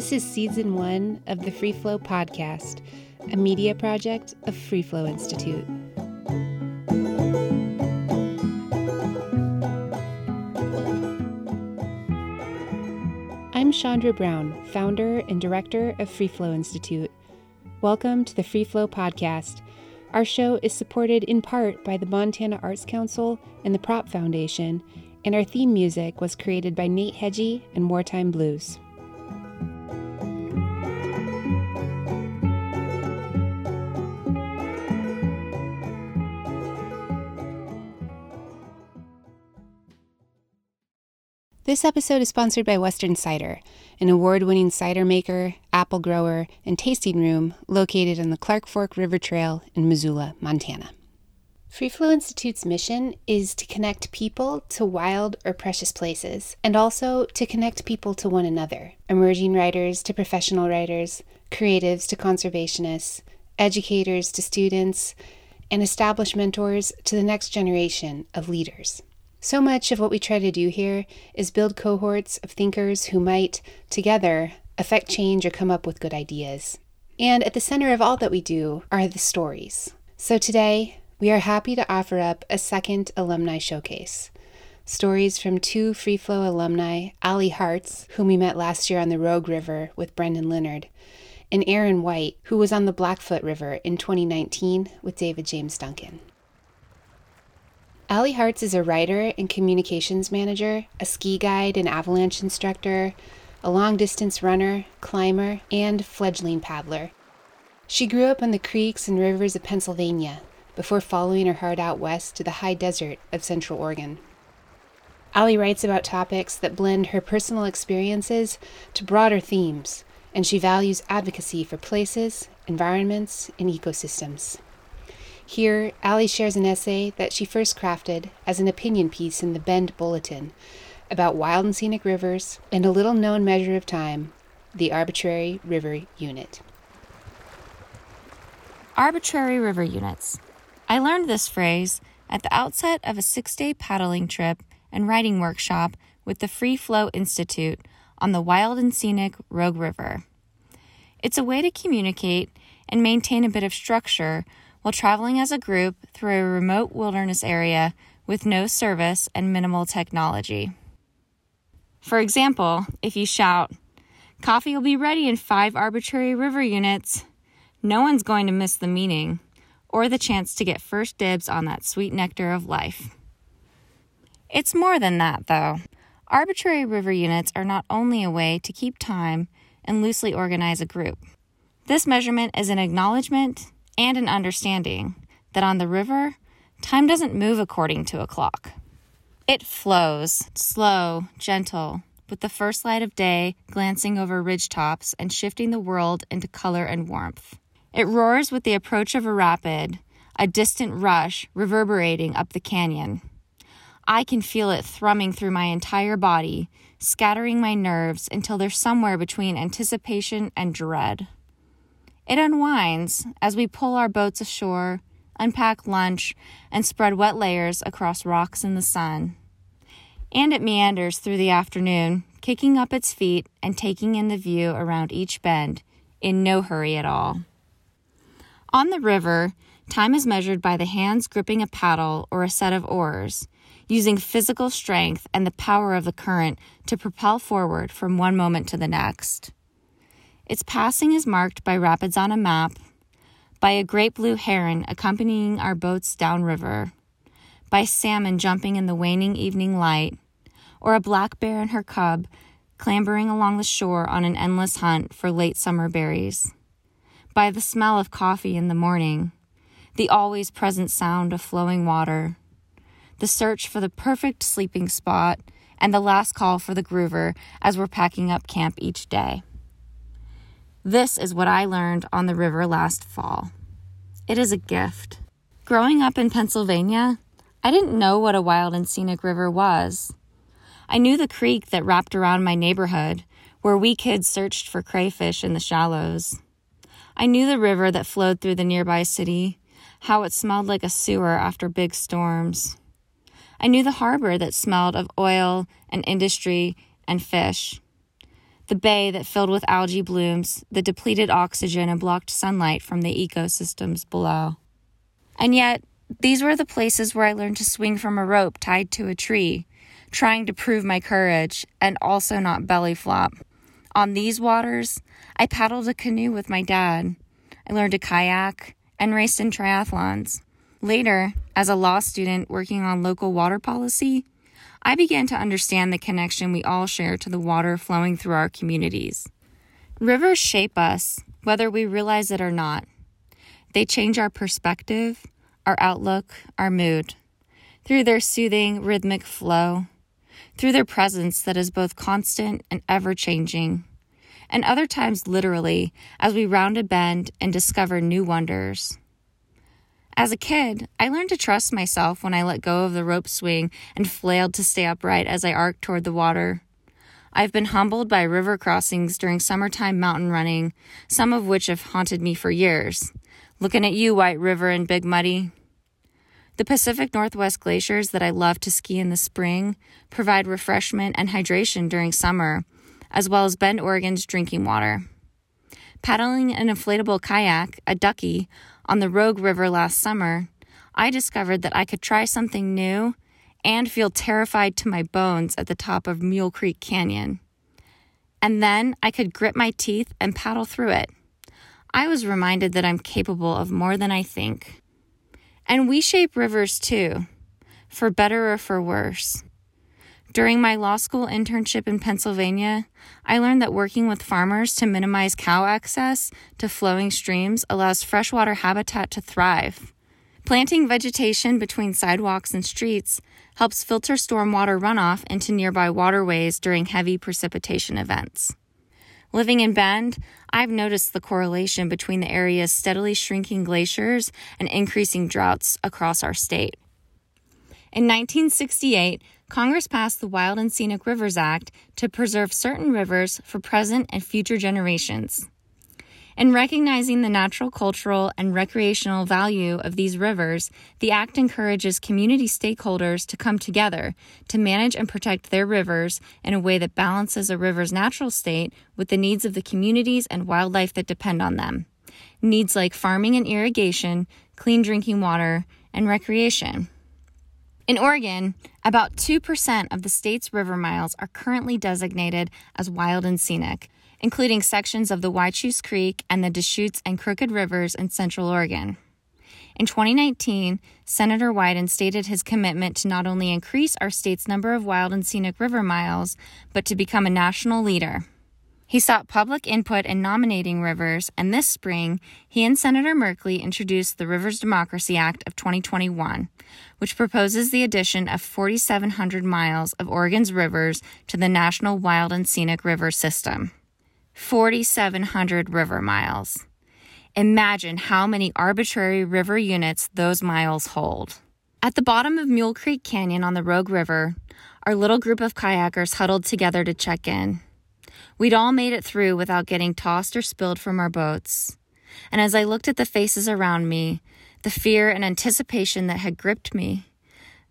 This is season one of the Free Flow podcast, a media project of Free Flow Institute. I'm Chandra Brown, founder and director of Free Flow Institute. Welcome to the Free Flow podcast. Our show is supported in part by the Montana Arts Council and the Prop Foundation, and our theme music was created by Nate Hegyi and Wartime Blues. This episode is sponsored by Western Cider, an award winning cider maker, apple grower, and tasting room located on the Clark Fork River Trail in Missoula, Montana. Free Flow Institute's mission is to connect people to wild or precious places, and also to connect people to one another, emerging writers to professional writers, creatives to conservationists, educators to students, and established mentors to the next generation of leaders. So much of what we try to do here is build cohorts of thinkers who might, together, affect change or come up with good ideas. And at the center of all that we do are the stories. So today, we are happy to offer up a second alumni showcase. Stories from two Free Flow alumni, Alli Hartz, whom we met last year on the Rogue River with Brendan Leonard, and Erin White, who was on the Blackfoot River in 2019 with David James Duncan. Alli Hartz is a writer and communications manager, a ski guide and avalanche instructor, a long distance runner, climber, and fledgling paddler. She grew up on the creeks and rivers of Pennsylvania before following her heart out west to the high desert of Central Oregon. Alli writes about topics that blend her personal experiences to broader themes, and she values advocacy for places, environments, and ecosystems. Here, Alli shares an essay that she first crafted as an opinion piece in the Bend Bulletin about wild and scenic rivers and a little known measure of time, the Arbitrary River Unit. Arbitrary River Units. I learned this phrase at the outset of a six day paddling trip and writing workshop with the Free Flow Institute on the wild and scenic Rogue River. It's a way to communicate and maintain a bit of structure while traveling as a group through a remote wilderness area with no service and minimal technology. For example, if you shout, Coffee will be ready in five arbitrary river units, no one's going to miss the meaning or the chance to get first dibs on that sweet nectar of life. It's more than that, though. Arbitrary river units are not only a way to keep time and loosely organize a group. This measurement is an acknowledgement and an understanding that on the river, time doesn't move according to a clock. It flows, slow, gentle, with the first light of day glancing over ridge tops and shifting the world into color and warmth. It roars with the approach of a rapid, a distant rush reverberating up the canyon. I can feel it thrumming through my entire body, scattering my nerves until they're somewhere between anticipation and dread. It unwinds as we pull our boats ashore, unpack lunch, and spread wet layers across rocks in the sun. And it meanders through the afternoon, kicking up its feet and taking in the view around each bend, in no hurry at all. On the river, time is measured by the hands gripping a paddle or a set of oars, using physical strength and the power of the current to propel forward from one moment to the next. Its passing is marked by rapids on a map, by a great blue heron accompanying our boats downriver, by salmon jumping in the waning evening light, or a black bear and her cub clambering along the shore on an endless hunt for late summer berries, by the smell of coffee in the morning, the always present sound of flowing water, the search for the perfect sleeping spot, and the last call for the groover as we're packing up camp each day. This is what I learned on the river last fall. It is a gift. Growing up in Pennsylvania, I didn't know what a wild and scenic river was. I knew the creek that wrapped around my neighborhood, where we kids searched for crayfish in the shallows. I knew the river that flowed through the nearby city, how it smelled like a sewer after big storms. I knew the harbor that smelled of oil and industry and fish the bay that filled with algae blooms, the depleted oxygen, and blocked sunlight from the ecosystems below. And yet, these were the places where I learned to swing from a rope tied to a tree, trying to prove my courage and also not belly flop. On these waters, I paddled a canoe with my dad. I learned to kayak and raced in triathlons. Later, as a law student working on local water policy, I began to understand the connection we all share to the water flowing through our communities. Rivers shape us, whether we realize it or not. They change our perspective, our outlook, our mood, through their soothing, rhythmic flow, through their presence that is both constant and ever changing, and other times literally as we round a bend and discover new wonders. As a kid, I learned to trust myself when I let go of the rope swing and flailed to stay upright as I arced toward the water. I've been humbled by river crossings during summertime mountain running, some of which have haunted me for years. Looking at you, White River and Big Muddy. The Pacific Northwest glaciers that I love to ski in the spring provide refreshment and hydration during summer, as well as Bend, Oregon's drinking water. Paddling an inflatable kayak, a ducky, on the Rogue River last summer, I discovered that I could try something new and feel terrified to my bones at the top of Mule Creek Canyon. And then I could grit my teeth and paddle through it. I was reminded that I'm capable of more than I think. And we shape rivers too, for better or for worse. During my law school internship in Pennsylvania, I learned that working with farmers to minimize cow access to flowing streams allows freshwater habitat to thrive. Planting vegetation between sidewalks and streets helps filter stormwater runoff into nearby waterways during heavy precipitation events. Living in Bend, I've noticed the correlation between the area's steadily shrinking glaciers and increasing droughts across our state. In 1968, Congress passed the Wild and Scenic Rivers Act to preserve certain rivers for present and future generations. In recognizing the natural, cultural, and recreational value of these rivers, the Act encourages community stakeholders to come together to manage and protect their rivers in a way that balances a river's natural state with the needs of the communities and wildlife that depend on them. Needs like farming and irrigation, clean drinking water, and recreation. In Oregon, about 2% of the state's river miles are currently designated as wild and scenic, including sections of the Whychus Creek and the Deschutes and Crooked Rivers in Central Oregon. In 2019, Senator Wyden stated his commitment to not only increase our state's number of wild and scenic river miles, but to become a national leader. He sought public input in nominating rivers, and this spring, he and Senator Merkley introduced the Rivers Democracy Act of 2021, which proposes the addition of 4,700 miles of Oregon's rivers to the National Wild and Scenic River System. 4,700 river miles. Imagine how many arbitrary river units those miles hold. At the bottom of Mule Creek Canyon on the Rogue River, our little group of kayakers huddled together to check in. We'd all made it through without getting tossed or spilled from our boats. And as I looked at the faces around me, the fear and anticipation that had gripped me,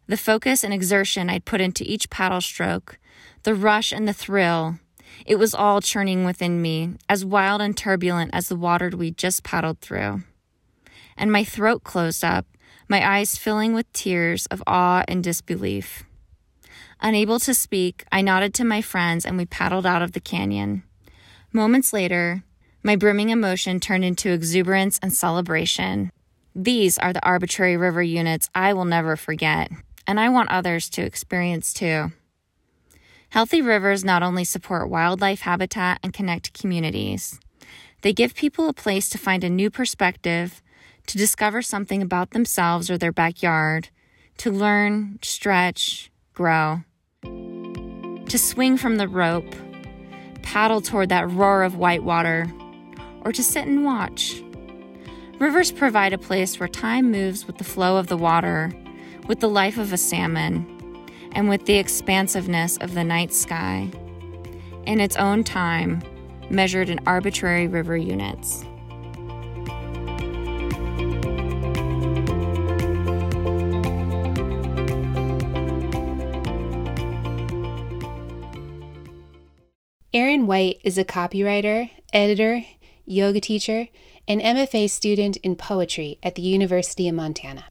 the focus and exertion I'd put into each paddle stroke, the rush and the thrill, it was all churning within me, as wild and turbulent as the water we'd just paddled through. And my throat closed up, my eyes filling with tears of awe and disbelief. Unable to speak, I nodded to my friends and we paddled out of the canyon. Moments later, my brimming emotion turned into exuberance and celebration. These are the arbitrary river units I will never forget, and I want others to experience too. Healthy rivers not only support wildlife habitat and connect communities, they give people a place to find a new perspective, to discover something about themselves or their backyard, to learn, stretch, grow to swing from the rope, paddle toward that roar of white water, or to sit and watch. Rivers provide a place where time moves with the flow of the water, with the life of a salmon, and with the expansiveness of the night sky, in its own time, measured in arbitrary river units. Erin White is a copywriter, editor, yoga teacher, and MFA student in poetry at the University of Montana.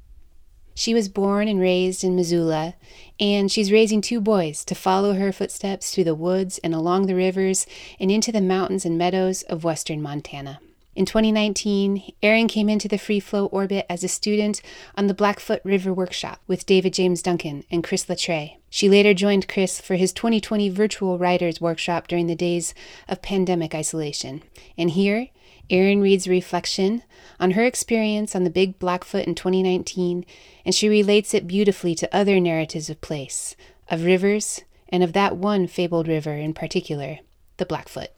She was born and raised in Missoula, and she's raising two boys to follow her footsteps through the woods and along the rivers and into the mountains and meadows of western Montana. In 2019, Erin came into the free flow orbit as a student on the Blackfoot River Workshop with David James Duncan and Chris La Tray. She later joined Chris for his 2020 virtual writers workshop during the days of pandemic isolation. And here, Erin reads a reflection on her experience on the Big Blackfoot in 2019, and she relates it beautifully to other narratives of place, of rivers, and of that one fabled river in particular, the Blackfoot.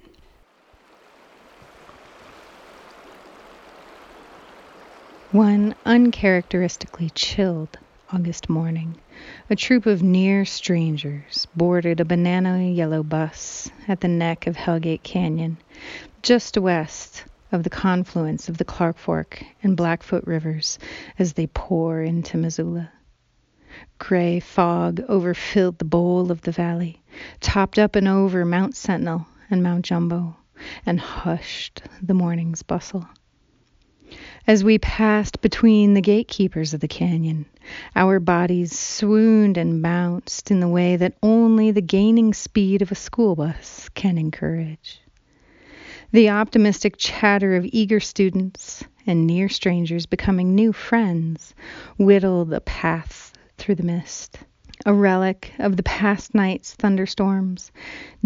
One uncharacteristically chilled August morning, a troop of near strangers boarded a banana yellow bus at the neck of Hellgate Canyon, just west of the confluence of the Clark Fork and Blackfoot rivers as they pour into Missoula. Gray fog overfilled the bowl of the valley, topped up and over Mount Sentinel and Mount Jumbo, and hushed the morning's bustle. As we passed between the gatekeepers of the canyon, our bodies swooned and bounced in the way that only the gaining speed of a school bus can encourage. The optimistic chatter of eager students and near strangers becoming new friends whittled the path through the mist. A relic of the past night's thunderstorms,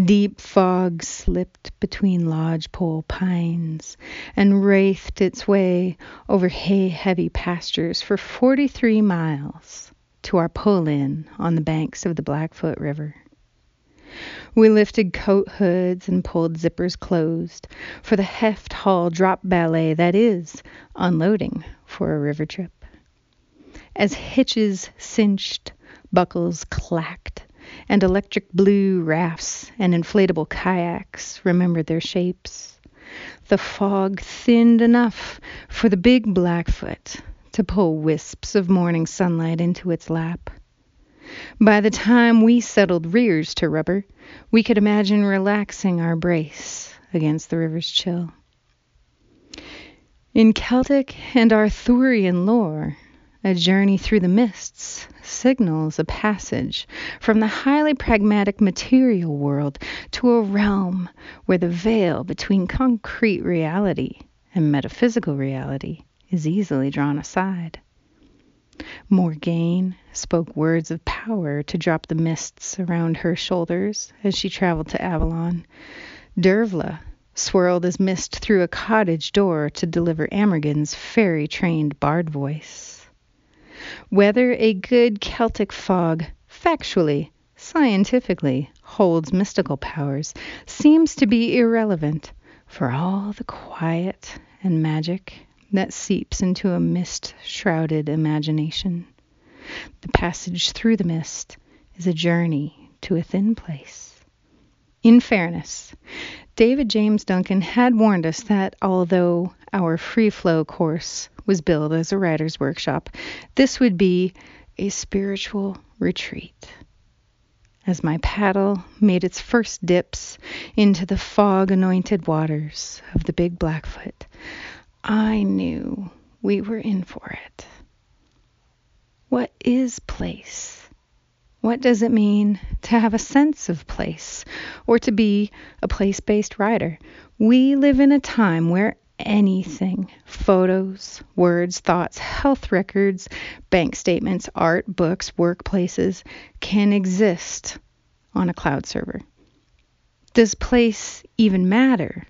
deep fog slipped between lodgepole pines and wraithed its way over hay heavy pastures for 43 miles to our pull in on the banks of the Blackfoot River. We lifted coat hoods and pulled zippers closed for the heft haul drop ballet that is unloading for a river trip. As hitches cinched, buckles clacked, and electric blue rafts and inflatable kayaks remembered their shapes, the fog thinned enough for the big Blackfoot to pull wisps of morning sunlight into its lap. By the time we settled rears to rubber, we could imagine relaxing our brace against the river's chill. In Celtic and Arthurian lore, a journey through the mists signals a passage from the highly pragmatic material world to a realm where the veil between concrete reality and metaphysical reality is easily drawn aside. Morgaine spoke words of power to drop the mists around her shoulders as she traveled to Avalon. Dervla swirled as mist through a cottage door to deliver Amergen's fairy trained bard voice. Whether a good Celtic fog factually, scientifically, holds mystical powers seems to be irrelevant for all the quiet and magic that seeps into a mist shrouded imagination. The passage through the mist is a journey to a thin place. In fairness, David James Duncan had warned us that although our free flow course was billed as a writer's workshop, this would be a spiritual retreat. As my paddle made its first dips into the fog anointed waters of the Big Blackfoot, I knew we were in for it. What is place? What does it mean to have a sense of place or to be a place based writer? We live in a time where anything photos, words, thoughts, health records, bank statements, art, books, workplaces can exist on a cloud server. Does place even matter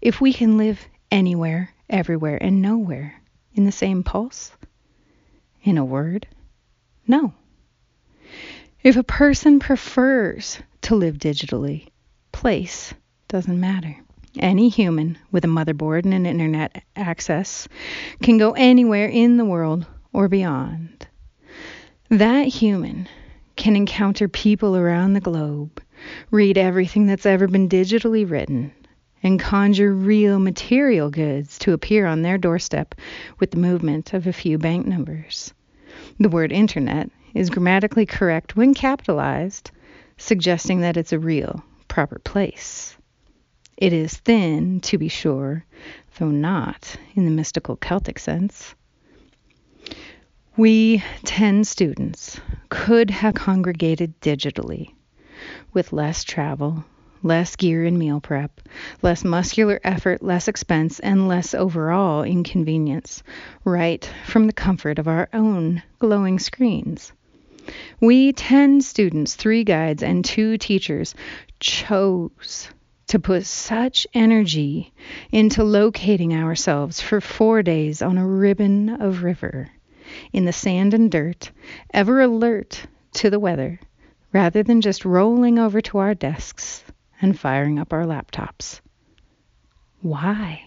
if we can live anywhere everywhere and nowhere in the same pulse? In a word, no. If a person prefers to live digitally, place doesn't matter. Any human with a motherboard and an internet access can go anywhere in the world or beyond. That human can encounter people around the globe, read everything that's ever been digitally written, and conjure real material goods to appear on their doorstep with the movement of a few bank numbers. The word internet is grammatically correct when capitalized, suggesting that it's a real, proper place. It is thin, to be sure, though not in the mystical Celtic sense. We, 10 students, could have congregated digitally, with less travel, less gear and meal prep, less muscular effort, less expense, and less overall inconvenience, right from the comfort of our own glowing screens. We 10 students, three guides, and two teachers chose to put such energy into locating ourselves for four days on a ribbon of river in the sand and dirt, ever alert to the weather, rather than just rolling over to our desks and firing up our laptops. Why?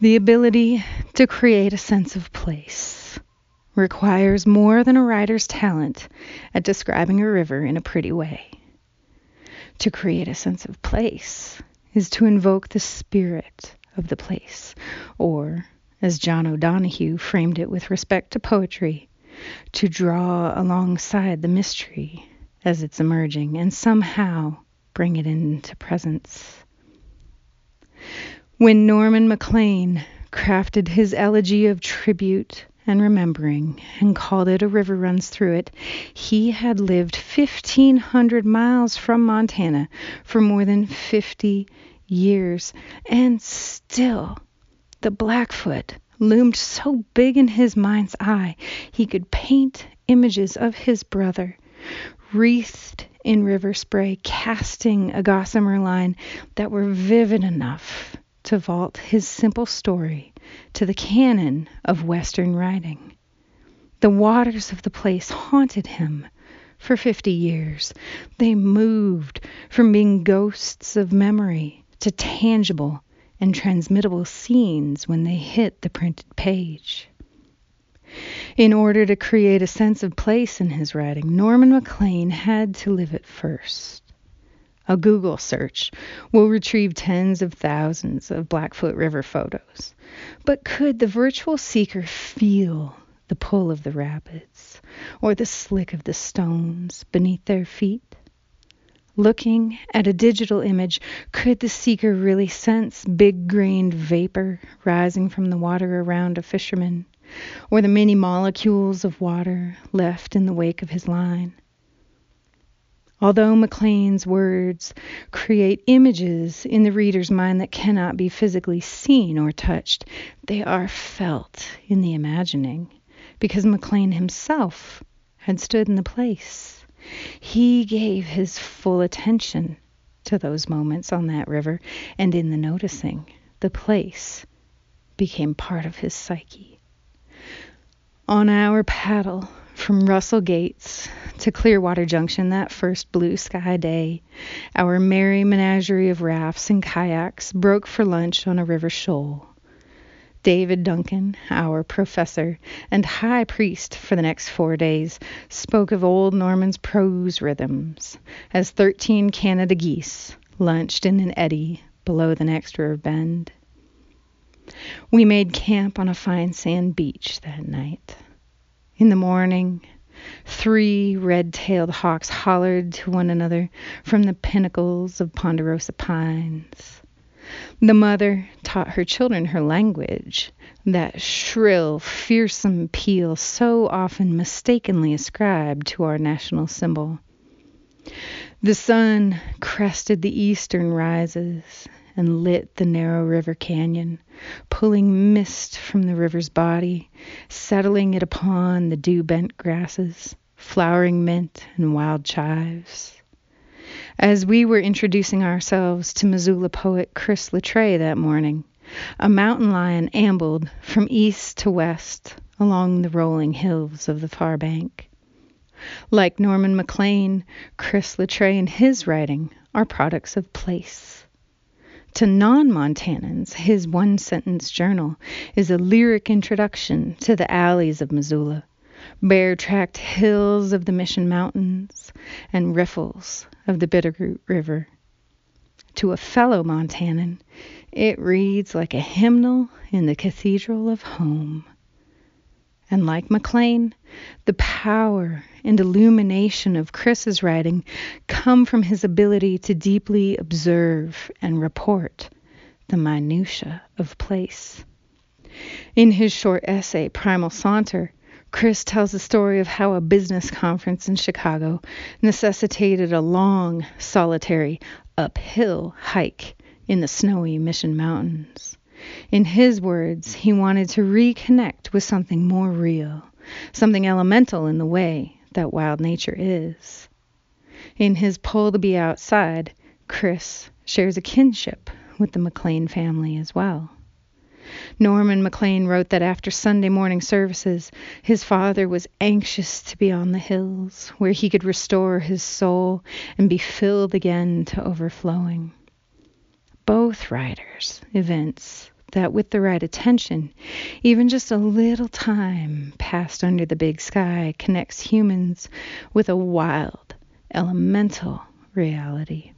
The ability to create a sense of place requires more than a writer's talent at describing a river in a pretty way. To create a sense of place is to invoke the spirit of the place, or, as John O'Donohue framed it with respect to poetry, to draw alongside the mystery as it's emerging and somehow bring it into presence. When Norman Maclean crafted his elegy of tribute and remembering and called it A River Runs Through It, he had lived 1,500 miles from Montana for more than 50 years, and still the Blackfoot loomed so big in his mind's eye he could paint images of his brother, wreathed in river spray, casting a gossamer line that were vivid enough to vault his simple story to the canon of Western writing. The waters of the place haunted him for fifty years. They moved from being ghosts of memory to tangible and transmittable scenes when they hit the printed page. In order to create a sense of place in his writing, Norman Maclean had to live it first. A Google search will retrieve tens of thousands of Blackfoot River photos. But could the virtual seeker feel the pull of the rapids or the slick of the stones beneath their feet? Looking at a digital image, could the seeker really sense big grained vapor rising from the water around a fisherman? or the many molecules of water left in the wake of his line. Although Maclean's words create images in the reader's mind that cannot be physically seen or touched, they are felt in the imagining, because Maclean himself had stood in the place. He gave his full attention to those moments on that river, and in the noticing, the place became part of his psyche. On our paddle from Russell Gates to Clearwater Junction that first blue sky day, our merry menagerie of rafts and kayaks broke for lunch on a river shoal. David Duncan, our professor and high priest for the next four days, spoke of old Norman's prose rhythms as 13 Canada geese lunched in an eddy below the next river bend. We made camp on a fine sand beach that night. In the morning, three red tailed hawks hollered to one another from the pinnacles of ponderosa pines. The mother taught her children her language, that shrill, fearsome peal so often mistakenly ascribed to our national symbol. The sun crested the eastern rises, and lit the narrow river canyon, pulling mist from the river's body, settling it upon the dew bent grasses, flowering mint and wild chives. As we were introducing ourselves to Missoula poet Chris La Tray that morning, a mountain lion ambled from east to west along the rolling hills of the far bank. Like Norman Maclean, Chris La Tray and his writing are products of place. To non Montanans, his one sentence journal is a lyric introduction to the alleys of Missoula, bare tracked hills of the Mission Mountains, and riffles of the Bitterroot River. To a fellow Montanan, it reads like a hymnal in the cathedral of home. And like Maclean, the power and illumination of Chris's writing come from his ability to deeply observe and report the minutiae of place. In his short essay, Primal Saunter, Chris tells the story of how a business conference in Chicago necessitated a long, solitary, uphill hike in the snowy Mission Mountains. In his words, he wanted to reconnect with something more real, something elemental in the way that wild nature is. In his Pull to Be Outside, Chris shares a kinship with the Maclean family as well. Norman Maclean wrote that after Sunday morning services, his father was anxious to be on the hills where he could restore his soul and be filled again to overflowing. Both writers events that with the right attention, even just a little time passed under the big sky connects humans with a wild, elemental reality.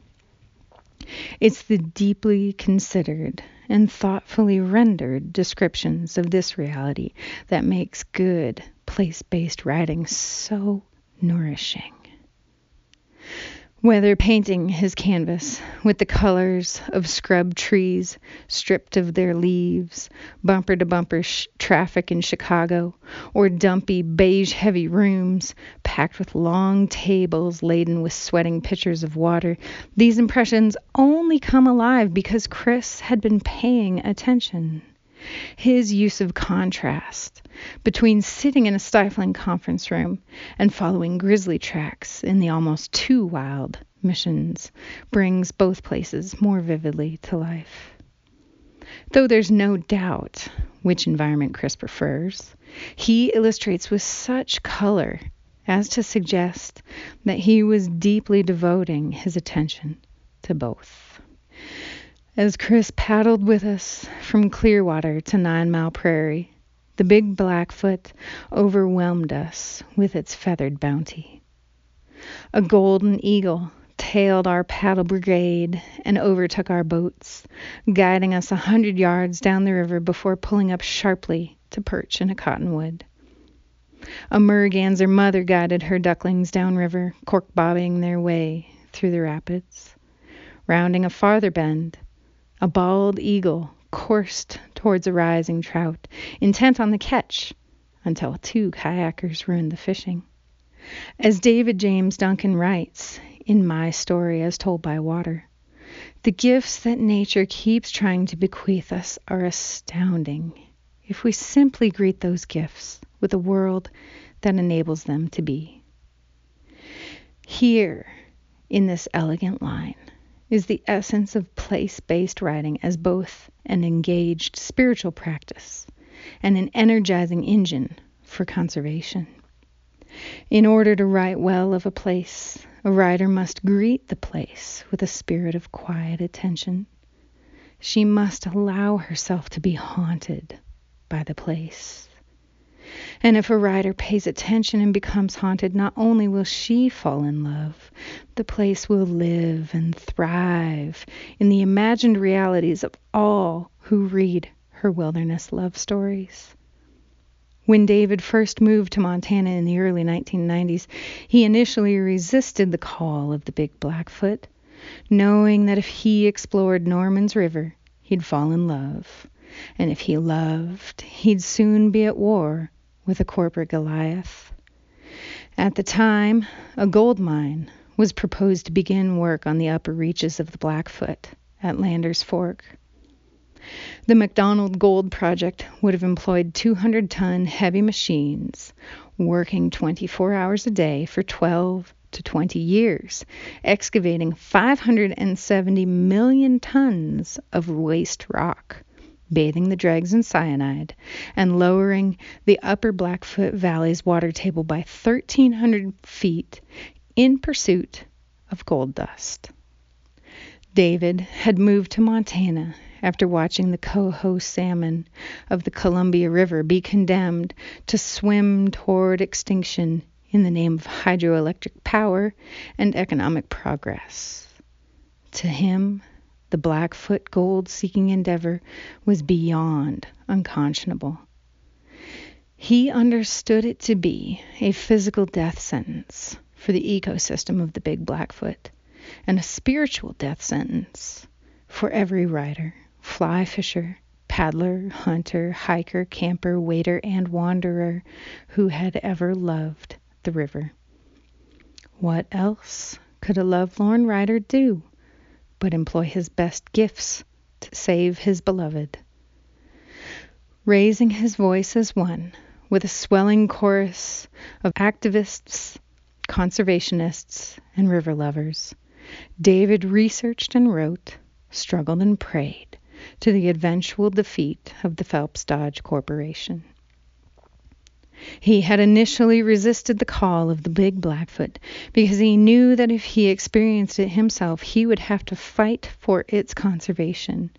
It's the deeply considered and thoughtfully rendered descriptions of this reality that makes good place based writing so nourishing. Whether painting his canvas with the colors of scrub trees stripped of their leaves, bumper to bumper sh- traffic in Chicago, or dumpy beige heavy rooms packed with long tables laden with sweating pitchers of water, these impressions only come alive because Chris had been paying attention his use of contrast between sitting in a stifling conference room and following grizzly tracks in the almost too wild missions brings both places more vividly to life. Though there's no doubt which environment Chris prefers, he illustrates with such color as to suggest that he was deeply devoting his attention to both. As Chris paddled with us from Clearwater to Nine Mile Prairie, the big Blackfoot overwhelmed us with its feathered bounty. A golden eagle tailed our paddle brigade and overtook our boats, guiding us a hundred yards down the river before pulling up sharply to perch in a cottonwood. A merganser mother guided her ducklings downriver, cork bobbing their way through the rapids. Rounding a farther bend, a bald eagle coursed towards a rising trout, intent on the catch, until two kayakers ruined the fishing. As David James Duncan writes in My Story as Told by Water, the gifts that nature keeps trying to bequeath us are astounding if we simply greet those gifts with a world that enables them to be. Here, in this elegant line, is the essence of place based writing as both an engaged spiritual practice and an energizing engine for conservation. In order to write well of a place, a writer must greet the place with a spirit of quiet attention. She must allow herself to be haunted by the place. And if a writer pays attention and becomes haunted, not only will she fall in love, the place will live and thrive in the imagined realities of all who read her wilderness love stories. When David first moved to Montana in the early 1990s, he initially resisted the call of the Big Blackfoot, knowing that if he explored Norman's River, he'd fall in love. And if he loved, he'd soon be at war with a corporate Goliath. At the time, a gold mine was proposed to begin work on the upper reaches of the Blackfoot at Landers Fork. The McDonald Gold Project would have employed 200 ton heavy machines working 24 hours a day for 12 to 20 years, excavating 570 million tons of waste rock bathing the dregs in cyanide, and lowering the upper Blackfoot Valley's water table by 1,300 feet in pursuit of gold dust. David had moved to Montana after watching the coho salmon of the Columbia River be condemned to swim toward extinction in the name of hydroelectric power and economic progress. To him, the Blackfoot gold seeking endeavor was beyond unconscionable. He understood it to be a physical death sentence for the ecosystem of the Big Blackfoot and a spiritual death sentence for every rider, fly fisher, paddler, hunter, hiker, camper, wader, and wanderer who had ever loved the river. What else could a lovelorn rider do but employ his best gifts to save his beloved? Raising his voice as one, with a swelling chorus of activists, conservationists, and river lovers, David researched and wrote, struggled and prayed to the eventual defeat of the Phelps Dodge Corporation. He had initially resisted the call of the big Blackfoot because he knew that if he experienced it himself, he would have to fight for its conservation.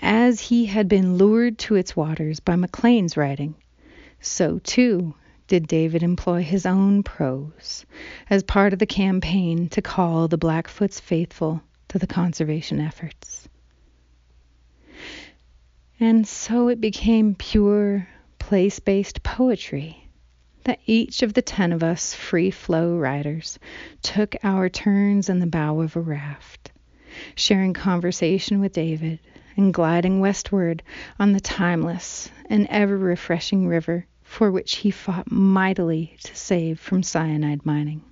As he had been lured to its waters by Maclean's writing, so too did David employ his own prose as part of the campaign to call the Blackfoot's faithful to the conservation efforts. And so it became pure, place based poetry that each of the ten of us free flow riders took our turns in the bow of a raft, sharing conversation with David and gliding westward on the timeless and ever refreshing river for which he fought mightily to save from cyanide mining.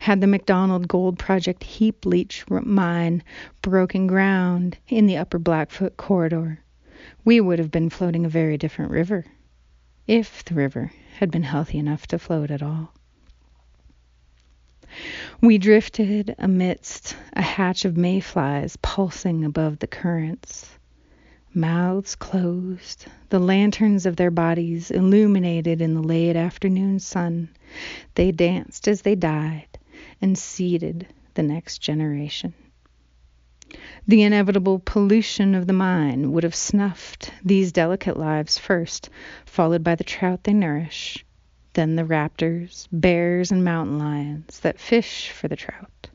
Had the McDonald Gold Project heap leach mine broken ground in the upper Blackfoot corridor, we would have been floating a very different river, if the river had been healthy enough to float at all. We drifted amidst a hatch of mayflies pulsing above the currents, mouths closed, the lanterns of their bodies illuminated in the late afternoon sun. They danced as they died and seeded the next generation. The inevitable pollution of the mine would have snuffed these delicate lives first, followed by the trout they nourish, then the raptors, bears, and mountain lions that fish for the trout.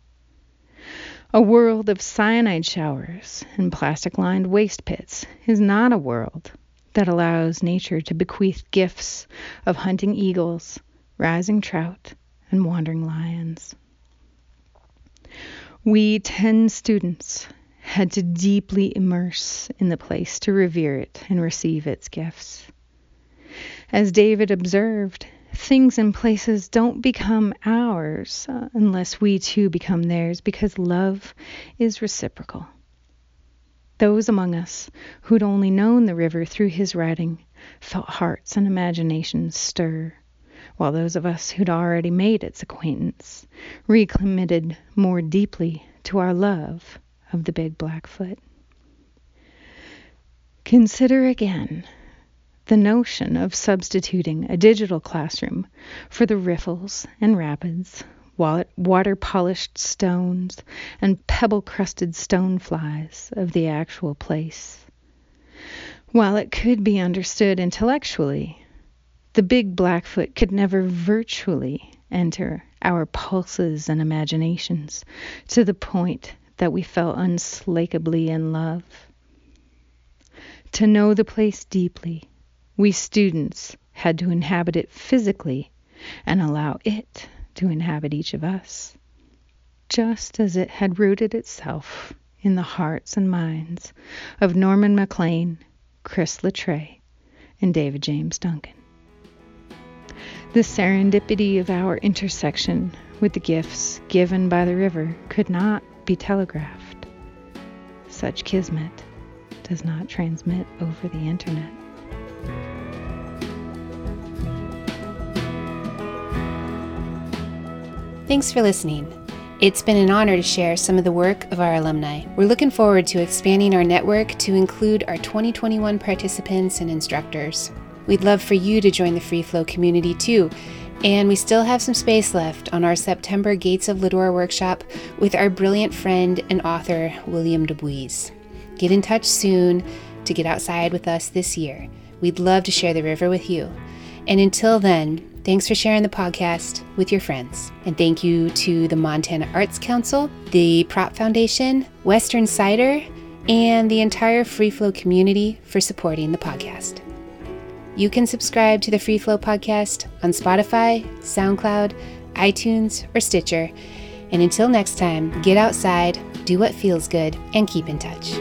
A world of cyanide showers and plastic lined waste pits is not a world that allows nature to bequeath gifts of hunting eagles, rising trout, and wandering lions. We ten students had to deeply immerse in the place to revere it and receive its gifts. As David observed, things and places don't become ours unless we too become theirs because love is reciprocal. Those among us who'd only known the river through his writing felt hearts and imaginations stir, while those of us who'd already made its acquaintance recommitted more deeply to our love of the big Blackfoot. Consider again the notion of substituting a digital classroom for the riffles and rapids, water polished stones, and pebble crusted stone flies of the actual place. While it could be understood intellectually, the big Blackfoot could never virtually enter our pulses and imaginations to the point that we fell unslakably in love. To know the place deeply, we students had to inhabit it physically and allow it to inhabit each of us, just as it had rooted itself in the hearts and minds of Norman Maclean, Chris La Tray, and David James Duncan. The serendipity of our intersection with the gifts given by the river could not be telegraphed. Such kismet does not transmit over the internet. Thanks for listening. It's been an honor to share some of the work of our alumni. We're looking forward to expanding our network to include our 2021 participants and instructors. We'd love for you to join the Free Flow community too. And we still have some space left on our September Gates of Lodore workshop with our brilliant friend and author, William deBuys. Get in touch soon to get outside with us this year. We'd love to share the river with you. And until then, Thanks for sharing the podcast with your friends. And thank you to the Montana Arts Council, the Prop Foundation, Western Cider, and the entire Free Flow community for supporting the podcast. You can subscribe to the Freeflow podcast on Spotify, SoundCloud, iTunes, or Stitcher. And until next time, get outside, do what feels good, and keep in touch.